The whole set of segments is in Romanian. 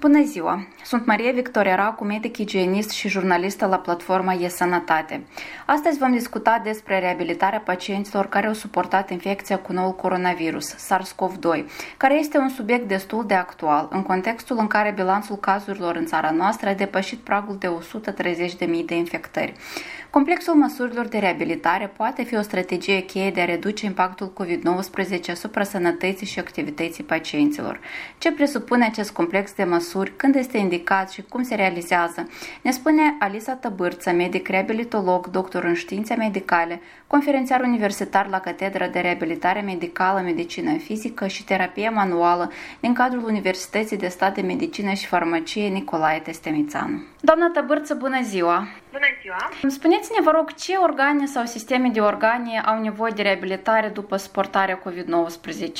Bună ziua! Sunt Maria Victoria Racu, medic igienist și jurnalistă la platforma E Sănătate. Astăzi vom discuta despre reabilitarea pacienților care au suportat infecția cu noul coronavirus, SARS-CoV-2, care este un subiect destul de actual, în contextul în care bilanțul cazurilor în țara noastră a depășit pragul de 130.000 de infectări. Complexul măsurilor de reabilitare poate fi o strategie cheie de a reduce impactul COVID-19 asupra sănătății și activității pacienților. Ce presupune acest complex de măsuri, când este indicat și cum se realizează, ne spune Alisa Tăbârță, medic reabilitolog, doctor în științe medicale, conferențiar universitar la Catedra de Reabilitare Medicală, Medicină Fizică și Terapie Manuală din cadrul Universității de Stat de Medicină și Farmacie Nicolae Testemițanu. Doamna Tăbârță, bună ziua! Bună ziua! Spuneți-ne, vă rog, ce organe sau sisteme de organe au nevoie de reabilitare după suportarea COVID-19?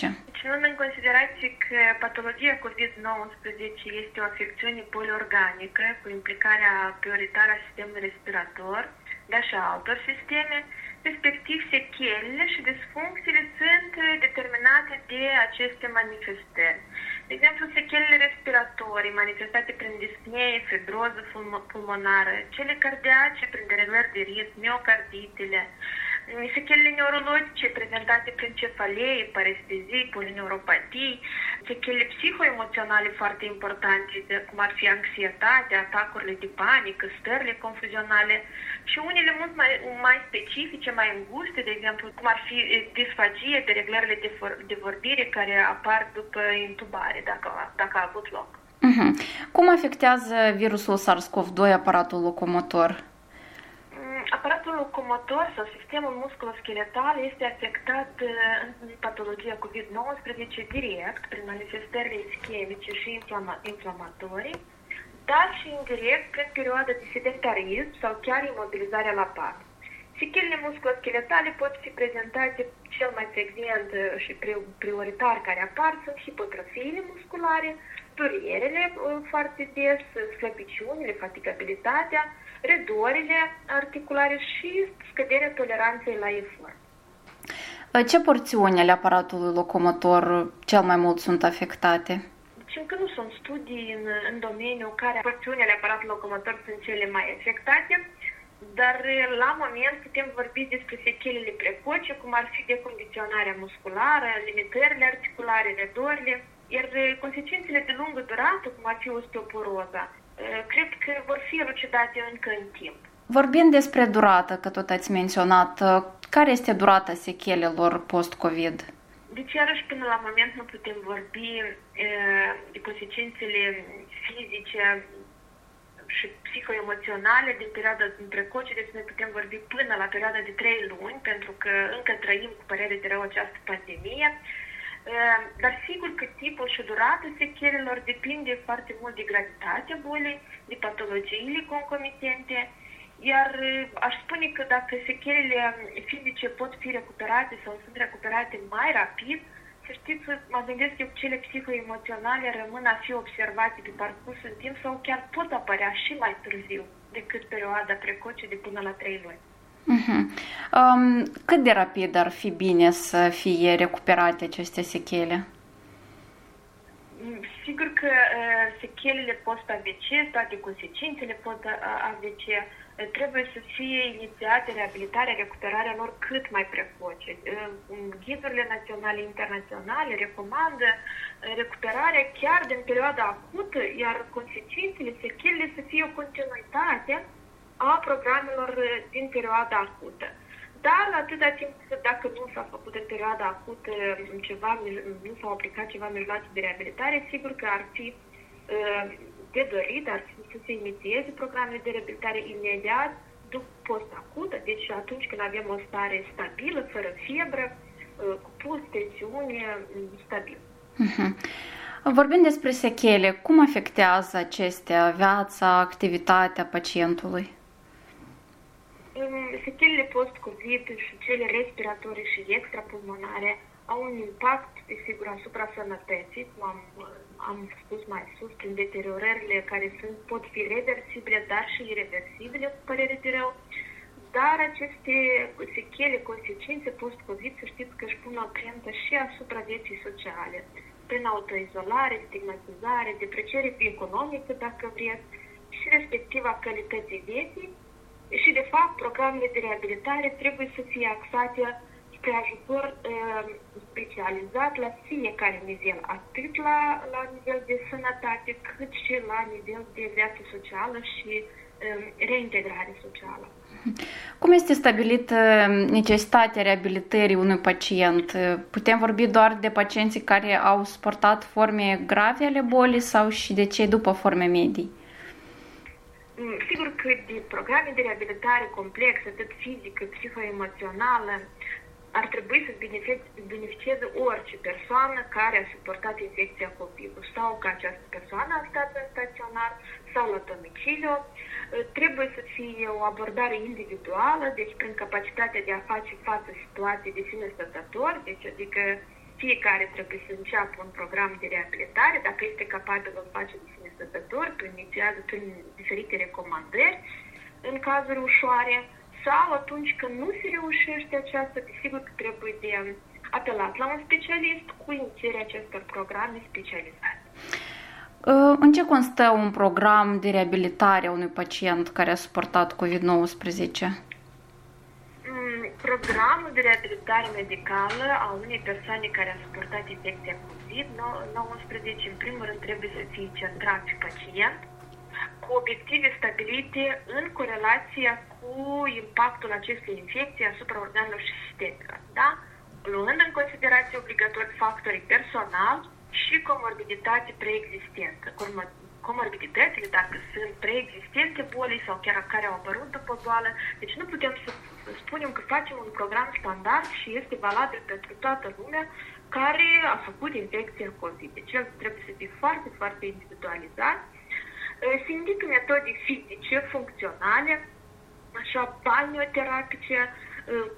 Luând în considerație că patologia COVID-19 este o afecțiune poliorganică cu implicarea prioritară a sistemului respirator, dar și a altor sisteme, respectiv sechelele și disfuncțiile sunt determinate de aceste manifestări. De exemplu, sechelele respiratorii manifestate prin dispnee, fibroză pulmonară, cele cardiace prin dereglări de ritm, miocarditele, sechelele neurologice prezentate prin cefalee, parestezii, polineuropatii, sechele psihoemoționale foarte importante, cum ar fi anxietate, atacurile de panică, stările confuzionale și unele mult mai, mai specifice, mai înguste, de exemplu, cum ar fi disfagie, dereglările de, de vorbire care apar după intubare, dacă, dacă a avut loc. Uh-huh. Cum afectează virusul SARS-CoV-2 aparatul locomotor? Aparatul locomotor sau sistemul musculoscheletal este afectat uh, în patologia COVID-19 direct prin manifestările ischemice și inflamatorii, dar și indirect prin perioada de sedentarism sau chiar imobilizarea la pat. Sechelele musculoscheletale pot fi prezentate cel mai frecvent uh, și prioritar care apar sunt hipotrofiile musculare, durierele uh, foarte des, slăbiciunile, fatigabilitatea, redorile articulare și scăderea toleranței la efort. Ce porțiuni ale aparatului locomotor cel mai mult sunt afectate? Deci încă nu sunt studii în, în domeniu care porțiunile aparatului locomotor sunt cele mai afectate, dar la moment putem vorbi despre sechelele precoce, cum ar fi decondiționarea musculară, limitările articulare, redorile, iar consecințele de lungă durată, cum ar fi osteoporoza, Eh, cred că vor fi elucidate încă în timp. Vorbind despre durată, că tot ați menționat, eh, care este durata sechelelor post-COVID? Deci, iarăși, până la moment nu putem vorbi eh, de consecințele fizice și psihoemoționale din perioada precoce, deci noi putem vorbi până la perioada de 3 luni, pentru că încă trăim cu părere de rău această pandemie Ehm, dar sigur că tipul și durata sechelelor depinde foarte mult de gravitatea bolii, de patologiile concomitente, iar eh, aș spune că dacă sechelele fizice pot fi recuperate sau sunt recuperate mai rapid, să știți, mă gândesc eu cele psihoemoționale rămân a fi observate pe parcursul timp sau chiar pot apărea și mai târziu decât perioada precoce de până la 3 luni. Uh-huh. Um, cât de rapid ar fi bine să fie recuperate aceste sechele? Mm, sigur că uh, sechelele post-AVC, toate consecințele post-AVC, uh, trebuie să fie inițiate reabilitarea, recuperarea lor cât mai precoce. Uh, ghidurile naționale internaționale recomandă uh, recuperarea chiar din perioada acută, iar consecințele, sechelele să fie o continuitate a programelor din perioada acută. Dar atâta timp cât dacă nu s-a făcut în perioada acută ceva, nu s-au aplicat ceva mijloace de reabilitare, sigur că ar fi uh, de dorit, ar fi să se inițieze programele de reabilitare imediat după post-acută, deci atunci când avem o stare stabilă, fără febră, uh, cu puls, tensiune, stabil. Uh-huh. Vorbind despre sechele, cum afectează acestea viața, activitatea pacientului? Sechelele post-COVID și cele respiratorii și extrapulmonare au un impact, desigur, asupra sănătății, cum am, am spus mai sus, prin deteriorările care sunt, pot fi reversibile, dar și irreversibile, cu părere de rău. Dar aceste sechele, consecințe post-COVID, să știți că își pun o amprentă și asupra vieții sociale. prin autoizolare, stigmatizare, depreciere economică, dacă vreți, și respectiva calității vieții. Și, de fapt, programele de reabilitare trebuie să fie axate spre ajutor uh, specializat la fiecare nivel, atât la, la nivel de sănătate, cât și la nivel de viață socială și uh, reintegrare socială. Cum este stabilită necesitatea reabilitării unui pacient? Putem vorbi doar de pacienții care au suportat forme grave ale bolii sau și de cei după forme medii? Mm, sigur că de programe de reabilitare complexe, atât fizică, psihoemoțională, ar trebui să beneficieze orice persoană care a suportat infecția copilului sau că această persoană a stat în staționar sau la domiciliu. Trebuie să fie o abordare individuală, deci prin capacitatea de a face față situației de sine stătător, deci adică fiecare trebuie să înceapă un program de reabilitare, dacă este capabil să face de sine stătător, prin, prin diferite recomandări, în cazuri ușoare, sau atunci când nu se reușește aceasta, desigur că trebuie de apelat la un specialist cu inițierea acestor programe specializate. Uh, în ce constă un program de reabilitare a unui pacient care a suportat COVID-19? Mm, programul de reabilitare medicală a unei persoane care a suportat infecția COVID-19, în primul rând, trebuie să fie centrat pe pacient, cu obiective stabilite în corelația cu impactul acestei infecții asupra organelor și sistemelor, da? luând în considerație obligatoriu factorii personal și comorbiditate preexistentă. Comorbiditățile, dacă sunt preexistente bolii sau chiar care au apărut după boală, deci nu putem să spunem că facem un program standard și este valabil pentru toată lumea care a făcut infecția COVID. Deci el trebuie să fie foarte, foarte individualizat se indică metode fizice, funcționale, așa, balneoterapice, cu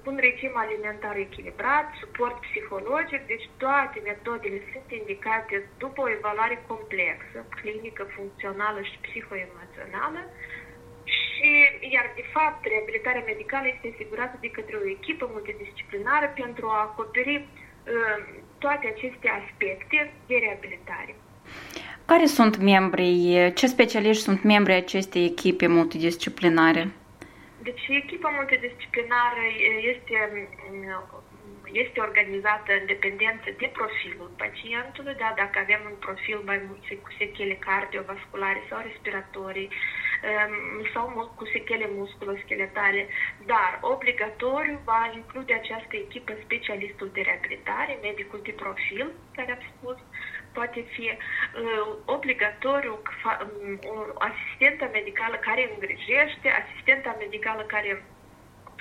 un regim alimentar echilibrat, suport psihologic, deci toate metodele sunt indicate după o evaluare complexă, clinică, funcțională și psihoemoțională, și, iar de fapt, reabilitarea medicală este asigurată de către o echipă multidisciplinară pentru a acoperi uh, toate aceste aspecte de reabilitare. Care sunt membrii, ce specialiști sunt membrii acestei echipe multidisciplinare? Deci echipa multidisciplinară este, este organizată în dependență de profilul pacientului, da? dacă avem un profil mai mult cu sechele cardiovasculare sau respiratorii, um, sau cu sechele musculoscheletale, dar obligatoriu va include această echipă specialistul de reabilitare, medicul de profil, care am spus, poate fi uh, obligatoriu um, o asistentă medicală care îngrijește, asistenta medicală care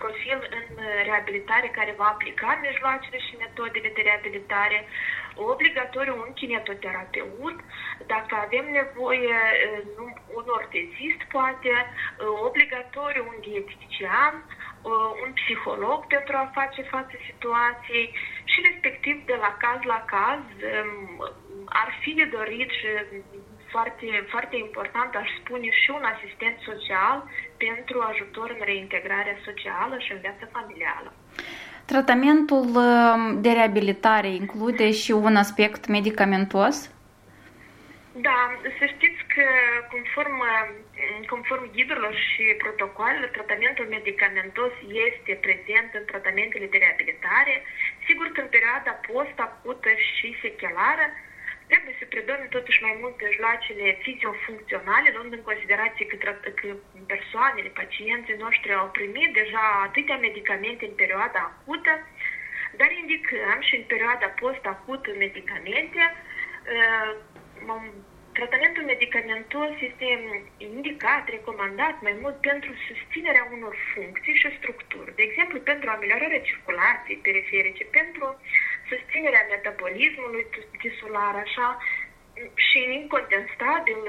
profil în reabilitare care va aplica mijloacele și metodele de reabilitare, obligatoriu un kinetoterapeut, dacă avem nevoie, uh, un ortezist poate, uh, obligatoriu un dietetician, uh, un psiholog pentru a face față situației și respectiv de la caz la caz um, ar fi de dorit și foarte, foarte important, aș spune, și un asistent social pentru ajutor în reintegrarea socială și în viața familială. Tratamentul um, de reabilitare include și un aspect medicamentos? Da, să știți că conform, conform ghidurilor și protocolelor, tratamentul medicamentos este prezent în tratamentele de reabilitare. Sigur că în perioada post-acută și sechelară, trebuie să predăm totuși mai mult mijloacele fiziofuncționale, luând în considerație că, că persoanele, pacienții noștri au primit deja atâtea medicamente în perioada acută, dar indicăm și în perioada post-acută medicamente. Uh, tratamentul medicamentos este indicat, recomandat mai mult pentru susținerea unor funcții și structuri. De exemplu, pentru ameliorarea circulației periferice, pentru susținerea metabolismului tisular, așa, și incontestabil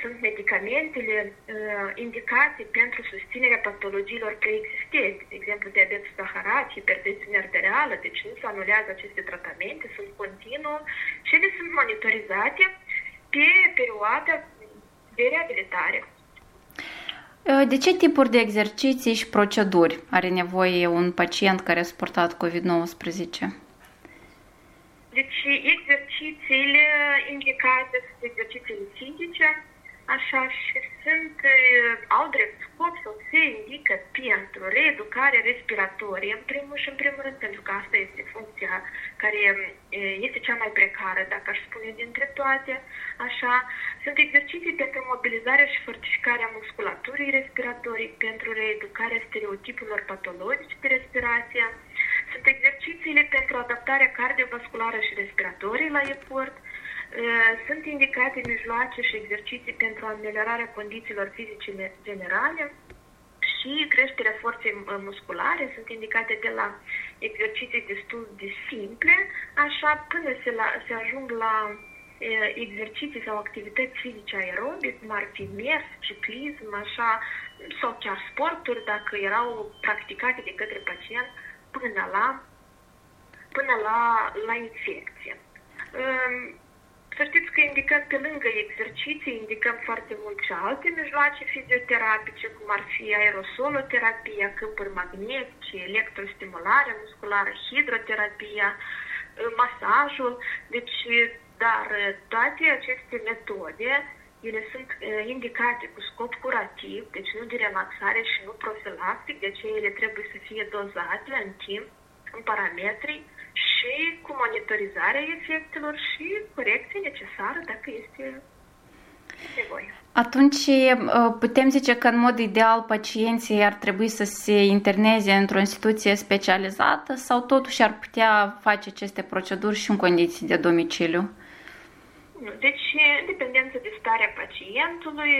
sunt medicamentele uh, indicate pentru susținerea patologiilor preexistente, de exemplu diabetul zaharat, hipertensiune arterială, deci nu se anulează aceste tratamente, sunt continuă și ele sunt monitorizate pe perioada de reabilitare. Uh, de ce tipuri de exerciții și proceduri are nevoie un pacient care a suportat COVID-19? Deci exercițiile indicate sunt exercițiile fizice, așa și sunt, au drept scop sau se indică pentru reeducare respiratorie, în primul și în primul rând, pentru că asta este funcția care este cea mai precară, dacă aș spune, dintre toate, așa. Sunt exerciții pentru mobilizarea și fortificarea musculaturii respiratorii, pentru reeducarea stereotipurilor patologice de respirație, sunt exercițiile pentru adaptarea cardiovasculară și respiratorie la efort, sunt indicate mijloace și exerciții pentru ameliorarea condițiilor fizice generale și creșterea forței musculare. Sunt indicate de la exerciții destul de simple, așa până se, la, se ajung la exerciții sau activități fizice aerobice, cum ar fi mers, ciclism, așa, sau chiar sporturi, dacă erau practicate de către pacient, până la, până la, la infecție. Să știți că indicăm pe lângă exerciții, indicăm foarte mult și alte mijloace fizioterapice, cum ar fi aerosoloterapia, câmpuri magnetice, electrostimulare musculară, hidroterapia, masajul. Deci, dar toate aceste metode, ele sunt indicate cu scop curativ, deci nu de relaxare și nu profilactic, de aceea ele trebuie să fie dozate în timp, în parametri și cu monitorizarea efectelor și corecție necesară dacă este nevoie. Atunci putem zice că în mod ideal pacienții ar trebui să se interneze într-o instituție specializată sau totuși ar putea face aceste proceduri și în condiții de domiciliu? Deci, în dependență de starea pacientului,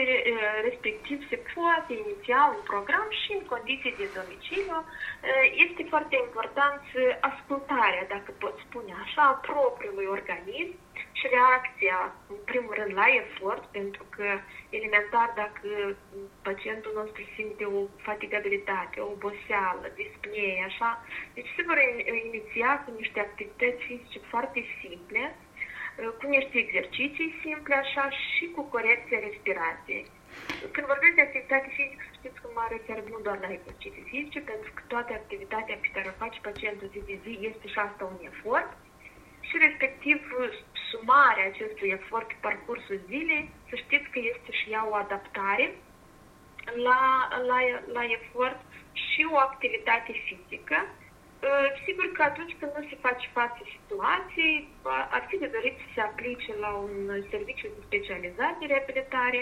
respectiv se poate iniția un program și în condiții de domiciliu. Este foarte important ascultarea, dacă pot spune așa, a propriului organism și reacția, în primul rând, la efort, pentru că, elementar, dacă pacientul nostru simte o fatigabilitate, o oboseală, dispnee, așa, deci se vor iniția cu niște activități fizice foarte simple, cu niște exerciții simple așa și cu corecție respirației. Când vorbesc de activitate fizică, să știți că mă refer nu doar la exerciții fizice, pentru că toată activitatea pe care o face pacientul zi de zi este și asta un efort și respectiv sumarea acestui efort pe parcursul zilei, să știți că este și ea o adaptare la, la, la efort și o activitate fizică Ă, sigur că atunci când nu se face față situației, ar fi de dorit să se aplice la un serviciu de specializat de reabilitare,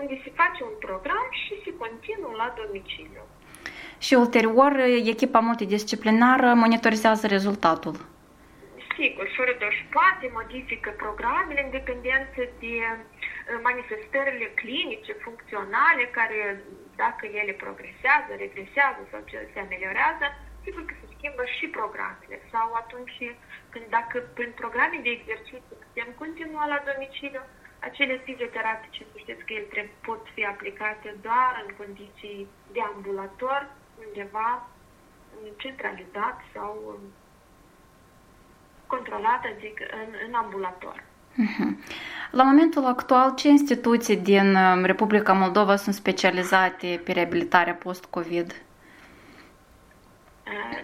unde se face un program și se continuă la domiciliu. Și ulterior, echipa multidisciplinară monitorizează rezultatul. Sigur, fără doar poate modifică programele în dependență de ă, manifestările clinice, funcționale, care dacă ele progresează, regresează sau se ameliorează, sigur că se schimbă și programele. Sau atunci când dacă prin programe de exerciții putem continua la domiciliu, acele fizioterapice, să știți că ele trebuie, pot fi aplicate doar în condiții de ambulator, undeva centralizat sau controlat, adică în, în ambulator. Mhm. La momentul actual, ce instituții din um, Republica Moldova sunt specializate pe reabilitarea post-COVID?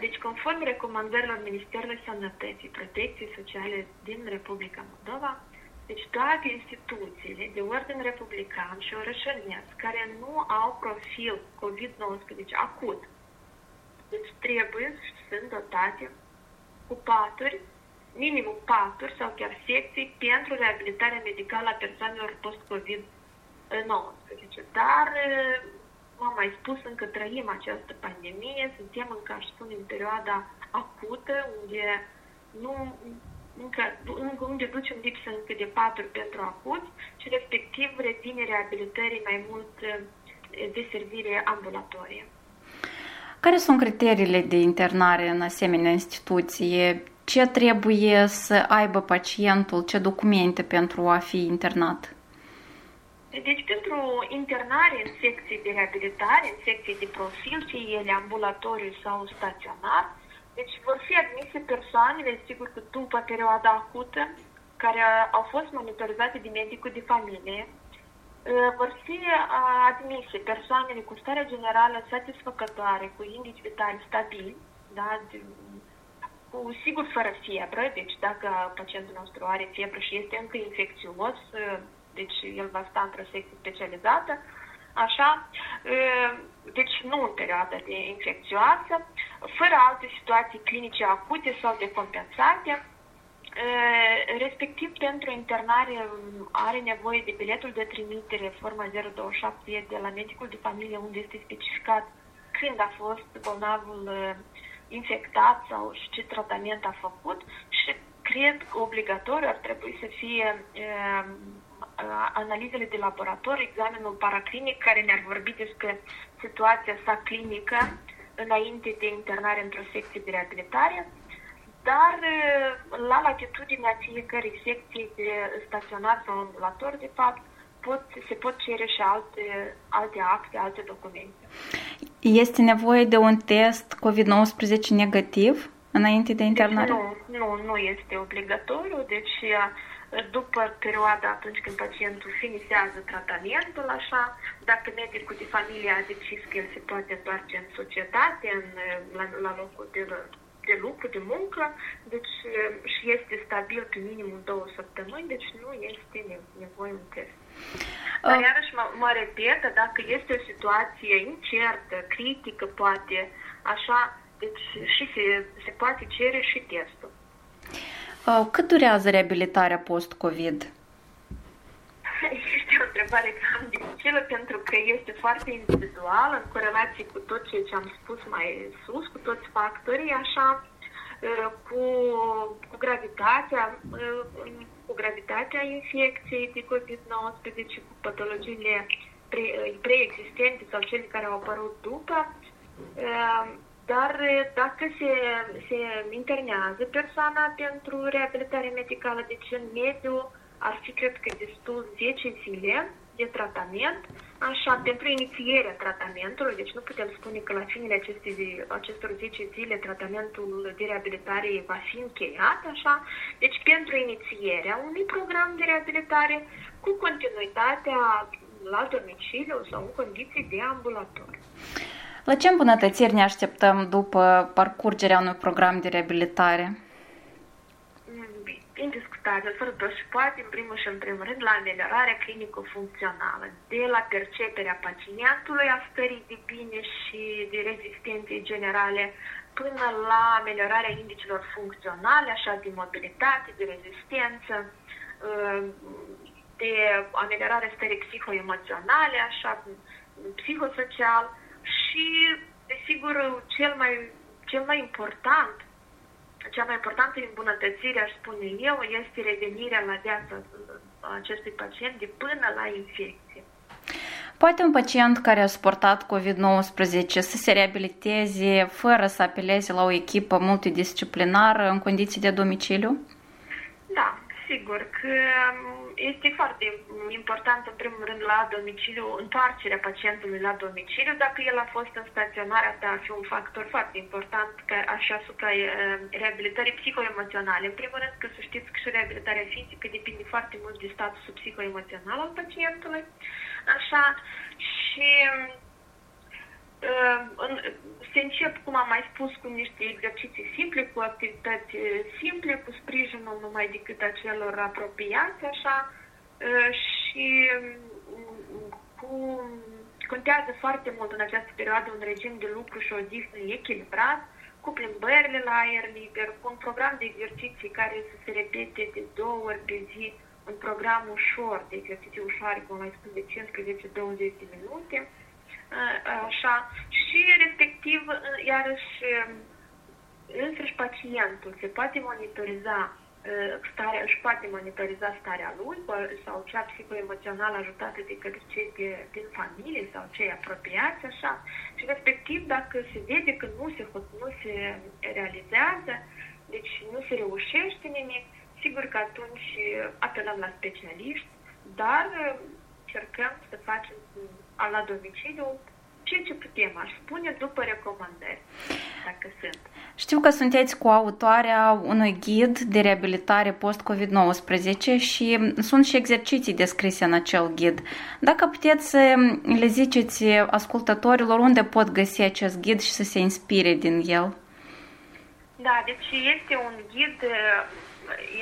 Deci, conform recomandărilor Ministerului Sănătății, Protecției Sociale din Republica Moldova, deci toate instituțiile de ordin republican și orășănesc care nu au profil COVID-19 acut, deci trebuie să sunt dotate cu paturi, minimum paturi sau chiar secții pentru reabilitarea medicală a persoanelor post-COVID-19. Dar v-am mai spus, încă trăim această pandemie, suntem încă, aș spune, în perioada acută, unde nu încă, unde ducem lipsă încă de patru pentru acut și respectiv revine reabilitării mai mult de servire ambulatorie. Care sunt criteriile de internare în asemenea instituție? Ce trebuie să aibă pacientul? Ce documente pentru a fi internat? Deci pentru internare în secții de reabilitare, în secții de profil, fie ele ambulatoriu sau staționar, deci vor fi admise persoanele, sigur că după perioada acută, care au fost monitorizate de medicul de familie, ă, vor fi admise persoanele cu stare generală satisfăcătoare, cu indici vitali stabili, da, cu sigur fără febră, deci dacă pacientul nostru are febră și este încă infecțios, deci el va sta într-o secție specializată, așa, deci nu în perioada de infecțioasă, fără alte situații clinice acute sau decompensate, respectiv pentru internare are nevoie de biletul de trimitere forma 027 de la medicul de familie unde este specificat când a fost bolnavul infectat sau și ce tratament a făcut și cred că obligatoriu ar trebui să fie analizele de laborator, examenul paraclinic care ne-ar vorbi despre situația sa clinică înainte de internare într-o secție de reabilitare, dar la latitudinea fiecărei secții de staționar sau ambulator, de fapt, pot, se pot cere și alte, alte acte, alte documente. Este nevoie de un test COVID-19 negativ înainte de internare? Deci nu, nu, nu este obligatoriu, deci după perioada atunci când pacientul finisează tratamentul, așa, dacă medicul de familie a decis că el se poate întoarce în societate, în, la, la locul de, de lucru, de muncă, deci și este stabil pe minimum două săptămâni, deci nu este nevoie un test. Dar uh. iarăși mă, mă repet, dacă este o situație incertă, critică, poate, așa, deci și se, se poate cere și testul. Uh, cât durează reabilitarea post-COVID? Este o întrebare cam dificilă pentru că este foarte individuală în corelație cu tot ceea ce am spus mai sus, cu toți factorii, așa, uh, cu, cu gravitatea, uh, cu gravitatea infecției de COVID-19, cu patologiile pre, preexistente sau cele care au apărut după. Dar dacă se, se internează persoana pentru reabilitare medicală, deci în mediu ar fi, cred că, destul 10 zile de tratament, așa, pentru inițierea tratamentului, deci nu putem spune că la finele acestei, acestor 10 zile tratamentul de reabilitare va fi încheiat, așa, deci pentru inițierea unui program de reabilitare cu continuitatea la domiciliu sau în condiții de ambulator. La ce îmbunătățiri ne așteptăm după parcurgerea unui program de reabilitare? Indiscutabil, fără doar și poate, în primul și în primul rând, la ameliorarea clinico-funcțională, de la perceperea pacientului a stării de bine și de rezistențe generale, până la ameliorarea indicilor funcționale, așa de mobilitate, de rezistență, de ameliorarea stării psihoemoționale, așa, psihosocial, și, desigur, cel mai, cel mai important, cea mai importantă îmbunătățire, aș spune eu, este revenirea la viața acestui pacient de până la infecție. Poate un pacient care a suportat COVID-19 să se reabiliteze fără să apeleze la o echipă multidisciplinară în condiții de domiciliu? Da, sigur că este foarte important, în primul rând, la domiciliu, întoarcerea pacientului la domiciliu. Dacă el a fost în staționar, asta ar fi un factor foarte important ca așa asupra reabilitării psihoemoționale. În primul rând, că să știți că și reabilitarea fizică depinde foarte mult de statusul psihoemoțional al pacientului. Așa, și se încep, cum am mai spus, cu niște exerciții simple, cu activități simple, cu sprijinul numai decât a celor apropiați, așa, și cu contează foarte mult în această perioadă un regim de lucru și o odihnă echilibrat, cu plimbările la aer liber, cu un program de exerciții care să se repete de două ori pe zi, un program ușor de exerciții ușoare, cum mai spun, de 15-20 de minute, așa, și respectiv, iarăși, însuși pacientul se poate monitoriza starea, își poate monitoriza starea lui sau cea psihoemoțională ajutată de către cei de, din familie sau cei apropiați, așa, și respectiv dacă se vede că nu se, nu se realizează, deci nu se reușește nimic, sigur că atunci apelăm la specialiști, dar încercăm să facem la domiciliu ceea ce putem, aș spune, după recomandări, dacă sunt. Știu că sunteți cu autoarea unui ghid de reabilitare post-COVID-19 și sunt și exerciții descrise în acel ghid. Dacă puteți să le ziceți ascultătorilor unde pot găsi acest ghid și să se inspire din el. Da, deci este un ghid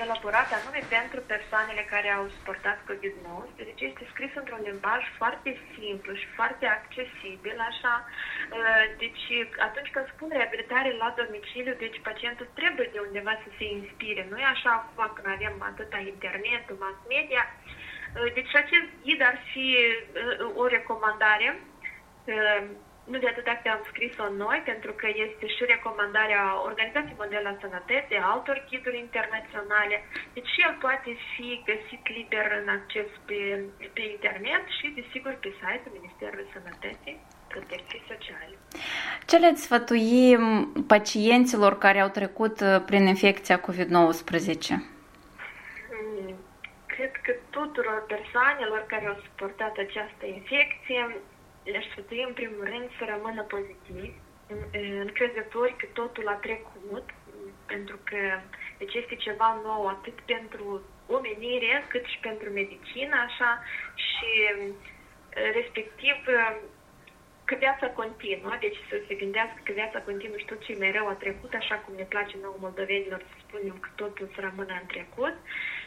elaborat anume pentru persoanele care au suportat COVID-19, deci este scris într-un limbaj foarte simplu și foarte accesibil, așa. Uh, deci atunci când spun reabilitare la domiciliu, deci pacientul trebuie de undeva să se inspire, nu e așa acum când avem atâta internetul, mass media. Uh, deci acest ghid ar fi uh, o recomandare nu de atât că am scris-o noi, pentru că este și recomandarea Organizației Mondiale a Sănătății, altor ghiduri internaționale. Deci și el poate fi găsit liber în acces pe, pe internet și, desigur, pe site-ul Ministerului Sănătății. Protecției Sociale. Ce le sfătui pacienților care au trecut uh, prin infecția COVID-19? Hmm, cred că tuturor persoanelor care au suportat această infecție le-aș sfătui în primul rând să rămână pozitiv, încrezători că totul a trecut, pentru că deci este ceva nou atât pentru omenire cât și pentru medicină, așa, și respectiv că viața continuă, deci să se gândească că viața continuă și tot ce mereu a trecut, așa cum ne place nouă moldovenilor să spunem că totul să rămână în trecut.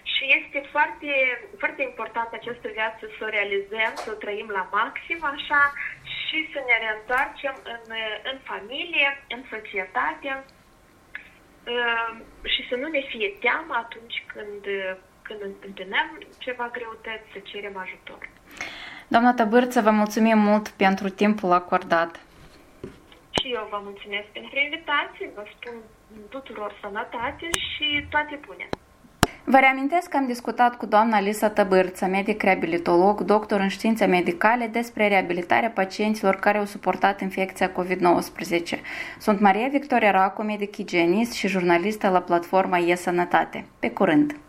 Și este foarte, foarte important această viață să o realizăm, să o trăim la maxim, așa, și să ne reîntoarcem în, în familie, în societate uh, și să nu ne fie teamă atunci când, când întâlnim ceva greutăți, să cerem ajutor. Doamna Tăbârță, vă mulțumim mult pentru timpul acordat. Și eu vă mulțumesc pentru invitație, vă spun tuturor sănătate și toate bune. Vă reamintesc că am discutat cu doamna Lisa Tăbârță, medic reabilitolog, doctor în științe medicale, despre reabilitarea pacienților care au suportat infecția COVID-19. Sunt Maria Victoria Racu, medic igienist și jurnalistă la platforma e Sănătate. Pe curând!